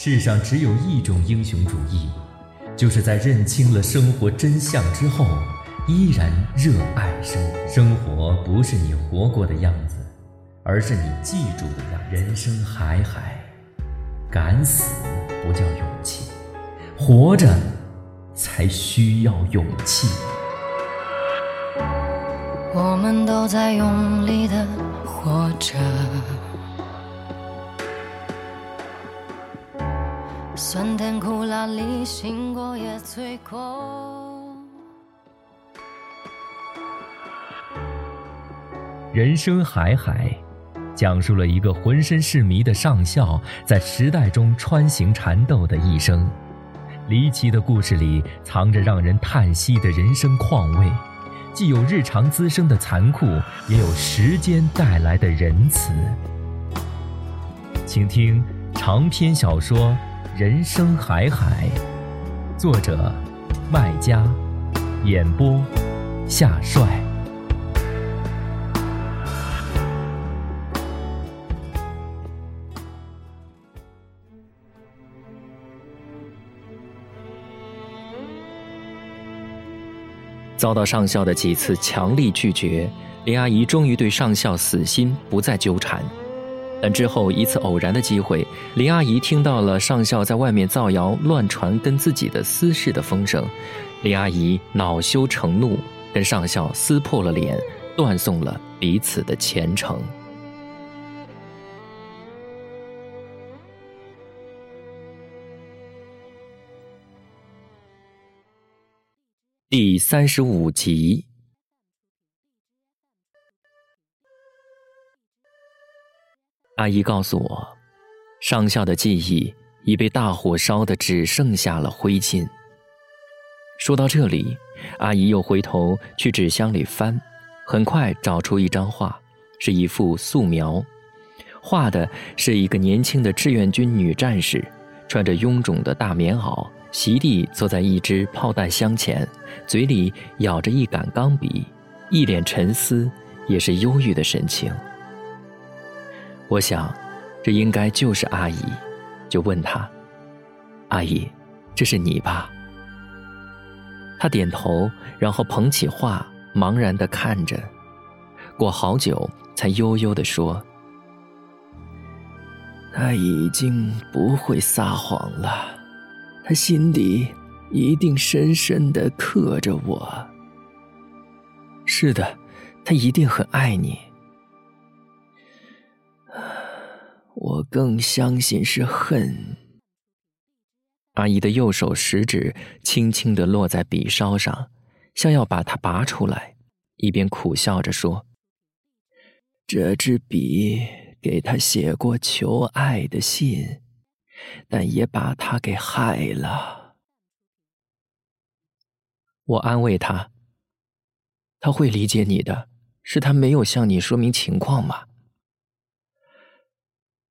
世上只有一种英雄主义，就是在认清了生活真相之后，依然热爱生活。生活不是你活过的样子，而是你记住的样。人生海海，敢死不叫勇气，活着才需要勇气。我们都在用力的活着。酸甜苦辣里，醒过也醉过。人生海海，讲述了一个浑身是谜的上校在时代中穿行缠斗的一生。离奇的故事里藏着让人叹息的人生况味，既有日常滋生的残酷，也有时间带来的仁慈。请听长篇小说。人生海海，作者麦家，演播夏帅。遭到上校的几次强力拒绝，林阿姨终于对上校死心，不再纠缠。但之后一次偶然的机会，林阿姨听到了上校在外面造谣、乱传跟自己的私事的风声，林阿姨恼羞成怒，跟上校撕破了脸，断送了彼此的前程。第三十五集。阿姨告诉我，上校的记忆已被大火烧的只剩下了灰烬。说到这里，阿姨又回头去纸箱里翻，很快找出一张画，是一幅素描，画的是一个年轻的志愿军女战士，穿着臃肿的大棉袄，席地坐在一只炮弹箱前，嘴里咬着一杆钢笔，一脸沉思，也是忧郁的神情。我想，这应该就是阿姨，就问她：“阿姨，这是你吧？”她点头，然后捧起画，茫然的看着，过好久，才悠悠的说：“他已经不会撒谎了，他心底一定深深的刻着我。是的，他一定很爱你。”我更相信是恨。阿姨的右手食指轻轻的落在笔梢上，像要把它拔出来，一边苦笑着说：“这支笔给他写过求爱的信，但也把他给害了。”我安慰他：“他会理解你的，是他没有向你说明情况吗？”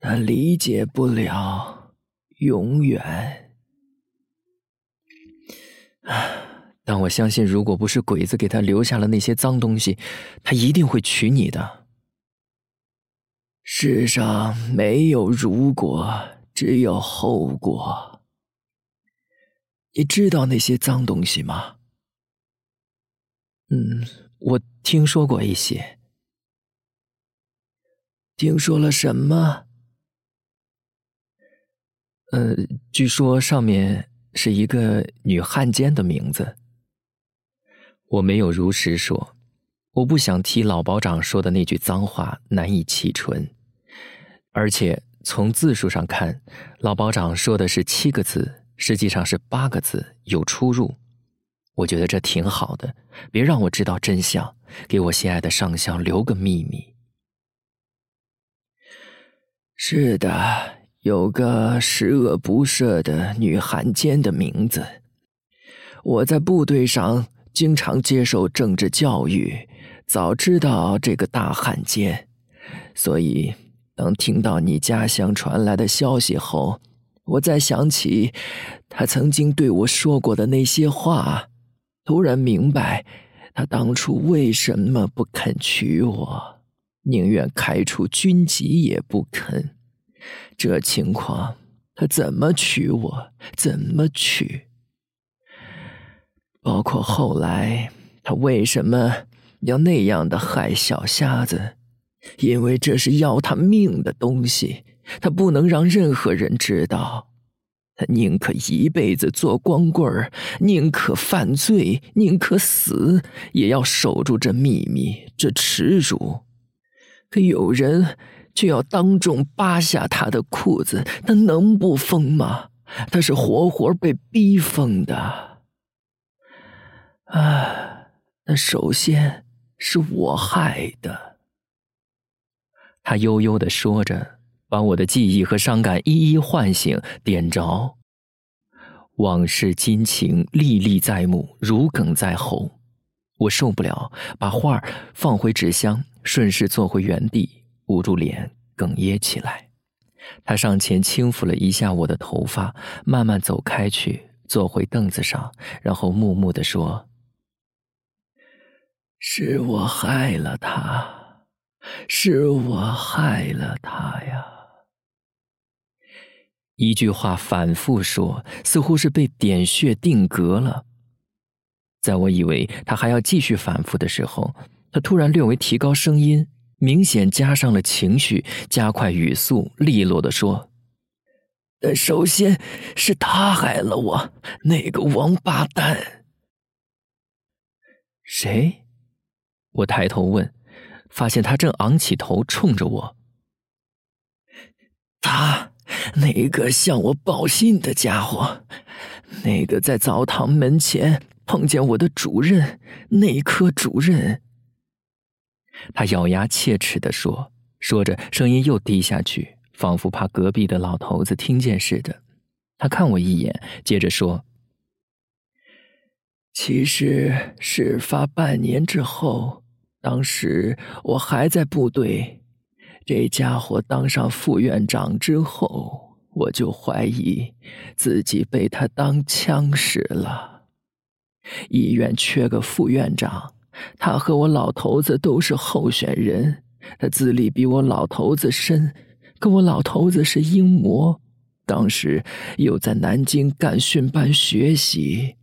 他理解不了，永远。但我相信，如果不是鬼子给他留下了那些脏东西，他一定会娶你的。世上没有如果，只有后果。你知道那些脏东西吗？嗯，我听说过一些。听说了什么？呃，据说上面是一个女汉奸的名字。我没有如实说，我不想提老保长说的那句脏话，难以启唇。而且从字数上看，老保长说的是七个字，实际上是八个字，有出入。我觉得这挺好的，别让我知道真相，给我心爱的上校留个秘密。是的。有个十恶不赦的女汉奸的名字。我在部队上经常接受政治教育，早知道这个大汉奸，所以当听到你家乡传来的消息后，我再想起他曾经对我说过的那些话，突然明白他当初为什么不肯娶我，宁愿开除军籍也不肯。这情况他怎么娶我，怎么娶。包括后来，他为什么要那样的害小瞎子？因为这是要他命的东西，他不能让任何人知道。他宁可一辈子做光棍儿，宁可犯罪，宁可死，也要守住这秘密，这耻辱。可有人却要当众扒下他的裤子，他能不疯吗？他是活活被逼疯的。啊，那首先是我害的。他悠悠的说着。把我的记忆和伤感一一唤醒，点着。往事今情历历在目，如鲠在喉。我受不了，把画放回纸箱，顺势坐回原地，捂住脸，哽咽起来。他上前轻抚了一下我的头发，慢慢走开去，坐回凳子上，然后木木的说：“是我害了他，是我害了他呀。”一句话反复说，似乎是被点穴定格了。在我以为他还要继续反复的时候，他突然略微提高声音，明显加上了情绪，加快语速，利落的说：“首先是他害了我，那个王八蛋。”谁？我抬头问，发现他正昂起头冲着我。他。那个向我报信的家伙，那个在澡堂门前碰见我的主任，内科主任。他咬牙切齿的说，说着声音又低下去，仿佛怕隔壁的老头子听见似的。他看我一眼，接着说：“其实事发半年之后，当时我还在部队。”这家伙当上副院长之后，我就怀疑自己被他当枪使了。医院缺个副院长，他和我老头子都是候选人。他资历比我老头子深，可我老头子是英模，当时又在南京干训班学习，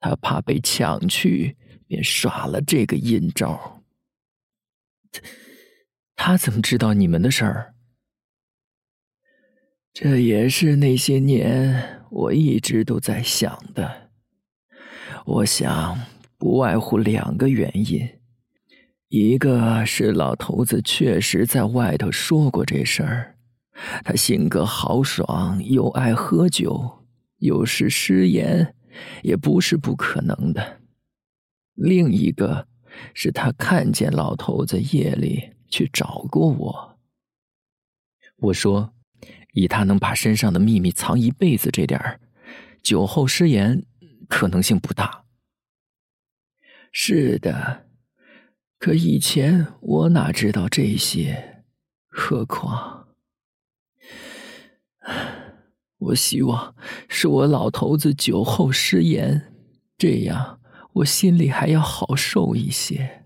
他怕被抢去，便耍了这个阴招。他怎么知道你们的事儿？这也是那些年我一直都在想的。我想，不外乎两个原因：一个是老头子确实在外头说过这事儿，他性格豪爽，又爱喝酒，有时失言，也不是不可能的；另一个是他看见老头子夜里。去找过我。我说，以他能把身上的秘密藏一辈子这点儿，酒后失言可能性不大。是的，可以前我哪知道这些？何况，我希望是我老头子酒后失言，这样我心里还要好受一些。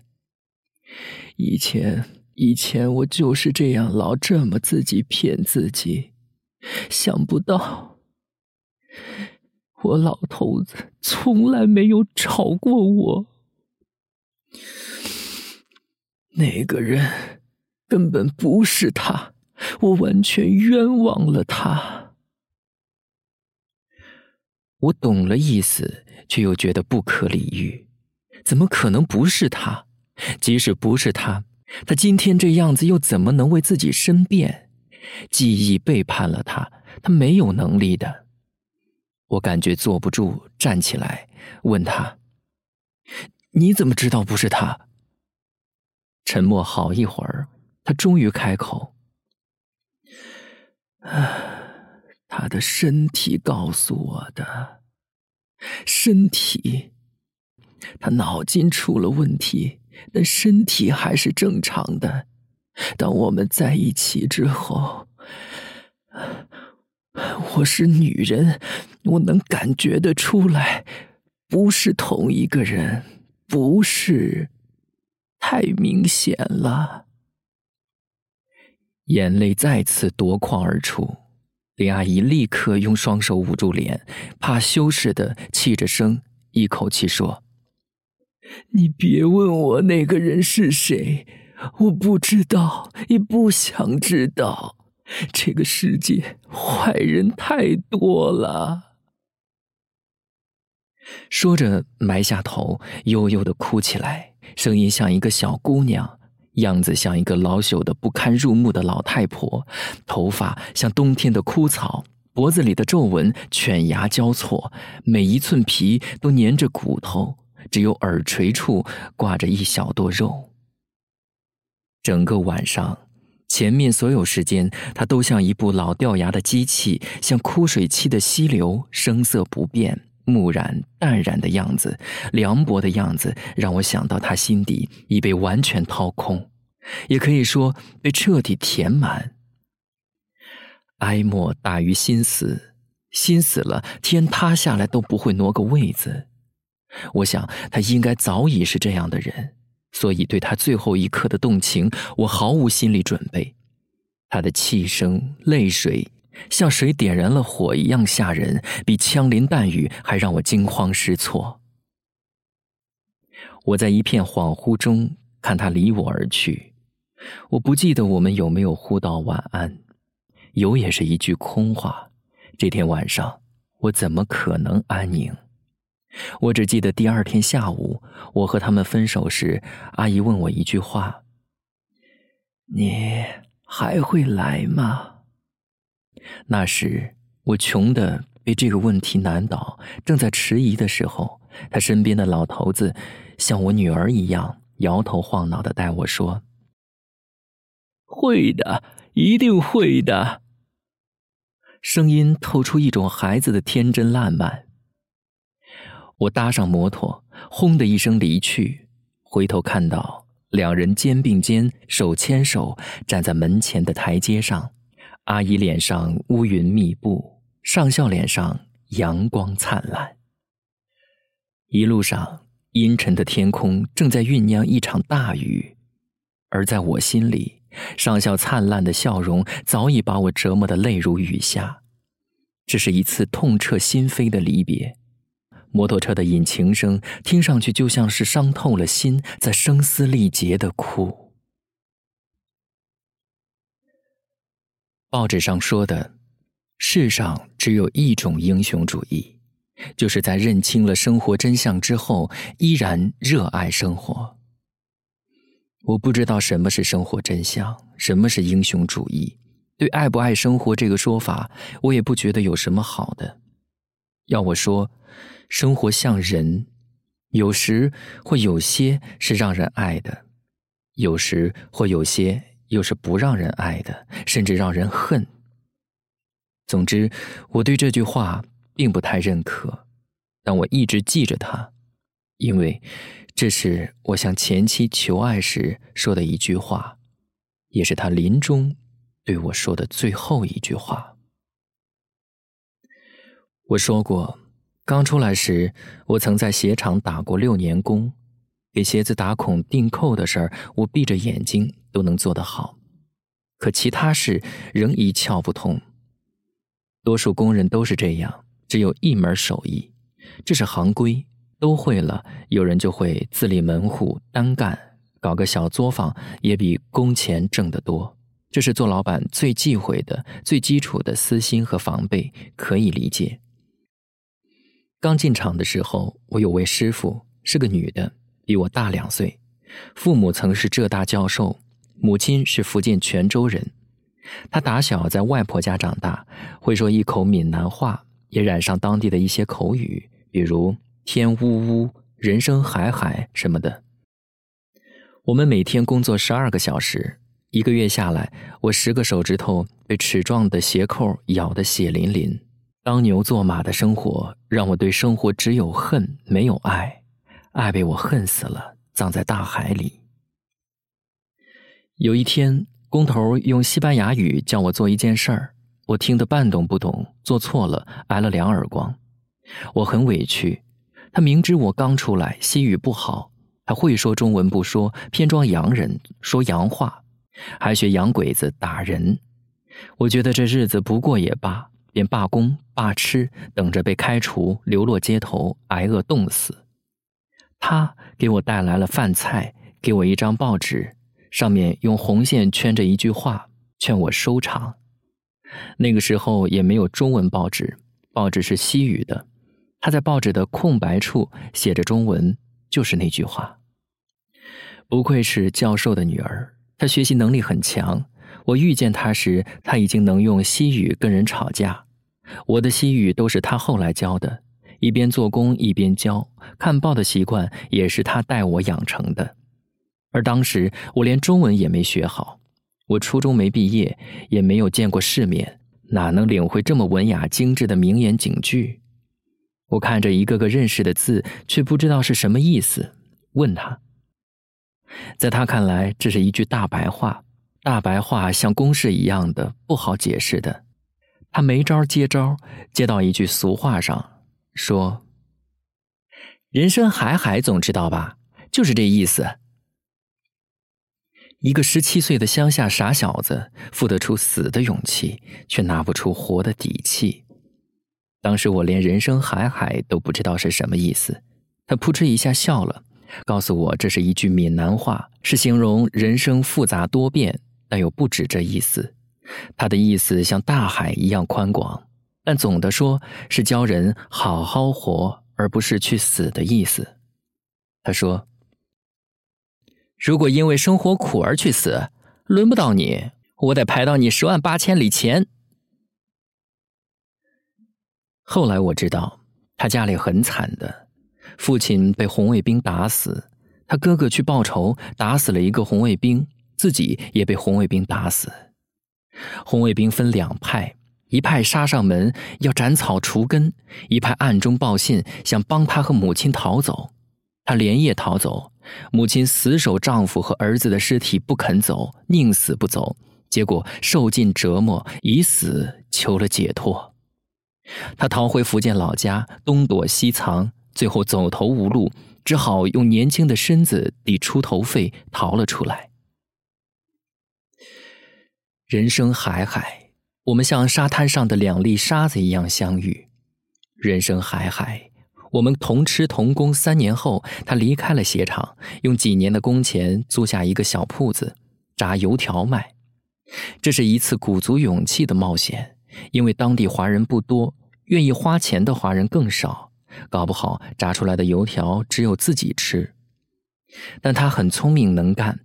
以前。以前我就是这样，老这么自己骗自己。想不到，我老头子从来没有吵过我。那个人根本不是他，我完全冤枉了他。我懂了意思，却又觉得不可理喻。怎么可能不是他？即使不是他。他今天这样子，又怎么能为自己申辩？记忆背叛了他，他没有能力的。我感觉坐不住，站起来问他：“你怎么知道不是他？”沉默好一会儿，他终于开口：“他的身体告诉我的，身体，他脑筋出了问题。”但身体还是正常的。当我们在一起之后，我是女人，我能感觉得出来，不是同一个人，不是，太明显了。眼泪再次夺眶而出，林阿姨立刻用双手捂住脸，怕羞似的气着声，一口气说：“你别问我那个人是谁，我不知道，也不想知道。这个世界坏人太多了。”说着，埋下头，悠悠的哭起来，声音像一个小姑娘。样子像一个老朽的不堪入目的老太婆，头发像冬天的枯草，脖子里的皱纹犬牙交错，每一寸皮都粘着骨头，只有耳垂处挂着一小朵肉。整个晚上，前面所有时间，她都像一部老掉牙的机器，像枯水期的溪流，声色不变。木然淡然的样子，凉薄的样子，让我想到他心底已被完全掏空，也可以说被彻底填满。哀莫大于心死，心死了，天塌下来都不会挪个位子。我想他应该早已是这样的人，所以对他最后一刻的动情，我毫无心理准备。他的气声，泪水。像水点燃了火一样吓人，比枪林弹雨还让我惊慌失措。我在一片恍惚中看他离我而去，我不记得我们有没有互道晚安，有也是一句空话。这天晚上，我怎么可能安宁？我只记得第二天下午，我和他们分手时，阿姨问我一句话：“你还会来吗？”那时我穷的被这个问题难倒，正在迟疑的时候，他身边的老头子像我女儿一样摇头晃脑的带我说：“会的，一定会的。”声音透出一种孩子的天真烂漫。我搭上摩托，轰的一声离去，回头看到两人肩并肩、手牵手站在门前的台阶上。阿姨脸上乌云密布，上校脸上阳光灿烂。一路上，阴沉的天空正在酝酿一场大雨，而在我心里，上校灿烂的笑容早已把我折磨得泪如雨下。这是一次痛彻心扉的离别。摩托车的引擎声听上去就像是伤透了心，在声嘶力竭的哭。报纸上说的，世上只有一种英雄主义，就是在认清了生活真相之后，依然热爱生活。我不知道什么是生活真相，什么是英雄主义。对爱不爱生活这个说法，我也不觉得有什么好的。要我说，生活像人，有时或有些是让人爱的，有时或有些。又是不让人爱的，甚至让人恨。总之，我对这句话并不太认可，但我一直记着它，因为这是我向前妻求爱时说的一句话，也是他临终对我说的最后一句话。我说过，刚出来时，我曾在鞋厂打过六年工。给鞋子打孔、钉扣的事儿，我闭着眼睛都能做得好，可其他事仍一窍不通。多数工人都是这样，只有一门手艺，这是行规，都会了，有人就会自立门户单干，搞个小作坊也比工钱挣得多。这是做老板最忌讳的、最基础的私心和防备，可以理解。刚进厂的时候，我有位师傅是个女的。比我大两岁，父母曾是浙大教授，母亲是福建泉州人。他打小在外婆家长大，会说一口闽南话，也染上当地的一些口语，比如“天呜呜”“人生海海”什么的。我们每天工作十二个小时，一个月下来，我十个手指头被齿状的鞋扣咬得血淋淋。当牛做马的生活，让我对生活只有恨，没有爱。爱被我恨死了，葬在大海里。有一天，工头用西班牙语叫我做一件事儿，我听得半懂不懂，做错了挨了两耳光，我很委屈。他明知我刚出来，西语不好，他会说中文不说，偏装洋人，说洋话，还学洋鬼子打人。我觉得这日子不过也罢，便罢工罢吃，等着被开除，流落街头，挨饿冻死。他给我带来了饭菜，给我一张报纸，上面用红线圈着一句话，劝我收场。那个时候也没有中文报纸，报纸是西语的。他在报纸的空白处写着中文，就是那句话。不愧是教授的女儿，她学习能力很强。我遇见她时，她已经能用西语跟人吵架。我的西语都是她后来教的，一边做工一边教。看报的习惯也是他带我养成的。而当时我连中文也没学好，我初中没毕业，也没有见过世面，哪能领会这么文雅精致的名言警句？我看着一个个认识的字，却不知道是什么意思，问他。在他看来，这是一句大白话，大白话像公式一样的不好解释的。他没招接招，接到一句俗话上，说：“人生海海，总知道吧？就是这意思。”一个十七岁的乡下傻小子，付得出死的勇气，却拿不出活的底气。当时我连“人生海海”都不知道是什么意思，他扑哧一下笑了。告诉我，这是一句闽南话，是形容人生复杂多变，但又不止这意思。它的意思像大海一样宽广，但总的说是教人好好活，而不是去死的意思。他说：“如果因为生活苦而去死，轮不到你，我得排到你十万八千里前。”后来我知道，他家里很惨的。父亲被红卫兵打死，他哥哥去报仇，打死了一个红卫兵，自己也被红卫兵打死。红卫兵分两派，一派杀上门要斩草除根，一派暗中报信想帮他和母亲逃走。他连夜逃走，母亲死守丈夫和儿子的尸体不肯走，宁死不走，结果受尽折磨，以死求了解脱。他逃回福建老家，东躲西藏。最后走投无路，只好用年轻的身子抵出头费逃了出来。人生海海，我们像沙滩上的两粒沙子一样相遇。人生海海，我们同吃同工。三年后，他离开了鞋厂，用几年的工钱租下一个小铺子，炸油条卖。这是一次鼓足勇气的冒险，因为当地华人不多，愿意花钱的华人更少。搞不好炸出来的油条只有自己吃，但他很聪明能干，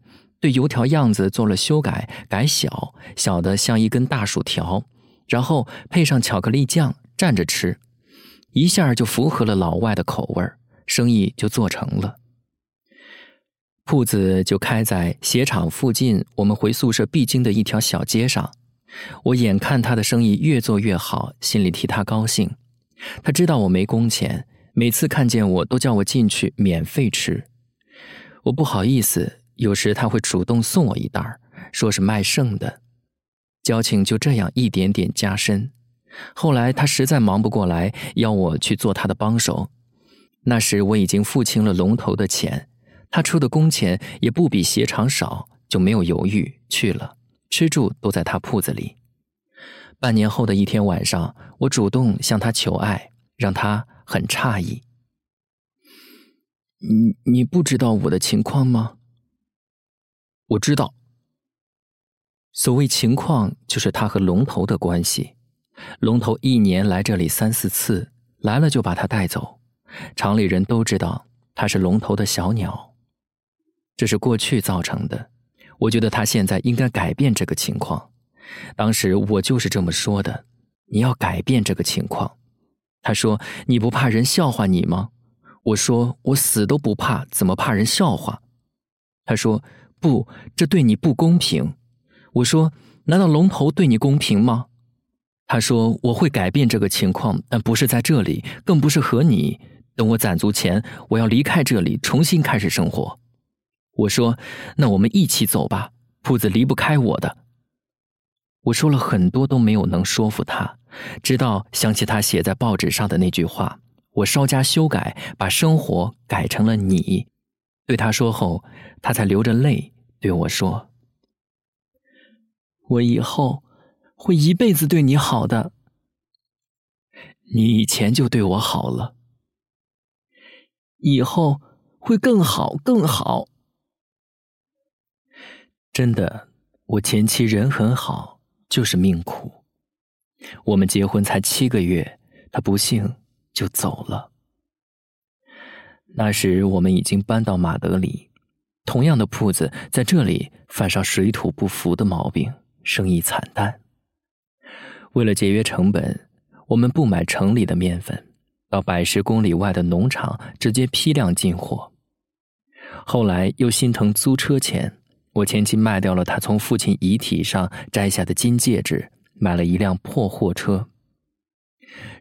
对油条样子做了修改，改小，小的像一根大薯条，然后配上巧克力酱蘸着吃，一下就符合了老外的口味生意就做成了。铺子就开在鞋厂附近，我们回宿舍必经的一条小街上。我眼看他的生意越做越好，心里替他高兴。他知道我没工钱，每次看见我都叫我进去免费吃。我不好意思，有时他会主动送我一袋儿，说是卖剩的。交情就这样一点点加深。后来他实在忙不过来，要我去做他的帮手。那时我已经付清了龙头的钱，他出的工钱也不比鞋厂少，就没有犹豫去了。吃住都在他铺子里。半年后的一天晚上，我主动向他求爱，让他很诧异。你你不知道我的情况吗？我知道。所谓情况，就是他和龙头的关系。龙头一年来这里三四次，来了就把他带走。厂里人都知道他是龙头的小鸟，这是过去造成的。我觉得他现在应该改变这个情况。当时我就是这么说的，你要改变这个情况。他说：“你不怕人笑话你吗？”我说：“我死都不怕，怎么怕人笑话？”他说：“不，这对你不公平。”我说：“难道龙头对你公平吗？”他说：“我会改变这个情况，但不是在这里，更不是和你。等我攒足钱，我要离开这里，重新开始生活。”我说：“那我们一起走吧，铺子离不开我的。”我说了很多都没有能说服他，直到想起他写在报纸上的那句话，我稍加修改，把生活改成了你。对他说后，他才流着泪对我说：“我以后会一辈子对你好的。你以前就对我好了，以后会更好更好。真的，我前妻人很好，就是命苦。我们结婚才七个月，她不幸就走了。那时我们已经搬到马德里，同样的铺子在这里犯上水土不服的毛病，生意惨淡。为了节约成本。我们不买城里的面粉，到百十公里外的农场直接批量进货。后来又心疼租车钱，我前妻卖掉了她从父亲遗体上摘下的金戒指，买了一辆破货车。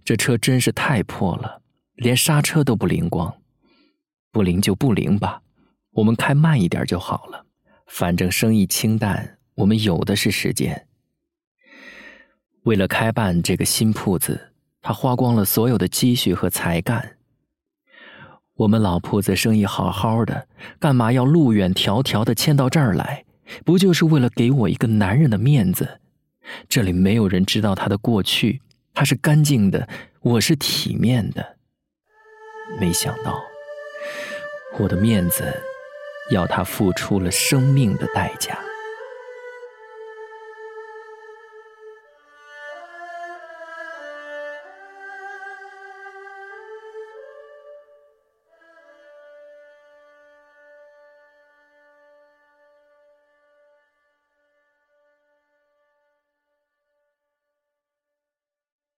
这车真是太破了，连刹车都不灵光。不灵就不灵吧，我们开慢一点就好了。反正生意清淡，我们有的是时间。为了开办这个新铺子，他花光了所有的积蓄和才干。我们老铺子生意好好的，干嘛要路远迢迢的迁到这儿来？不就是为了给我一个男人的面子？这里没有人知道他的过去，他是干净的，我是体面的。没想到，我的面子，要他付出了生命的代价。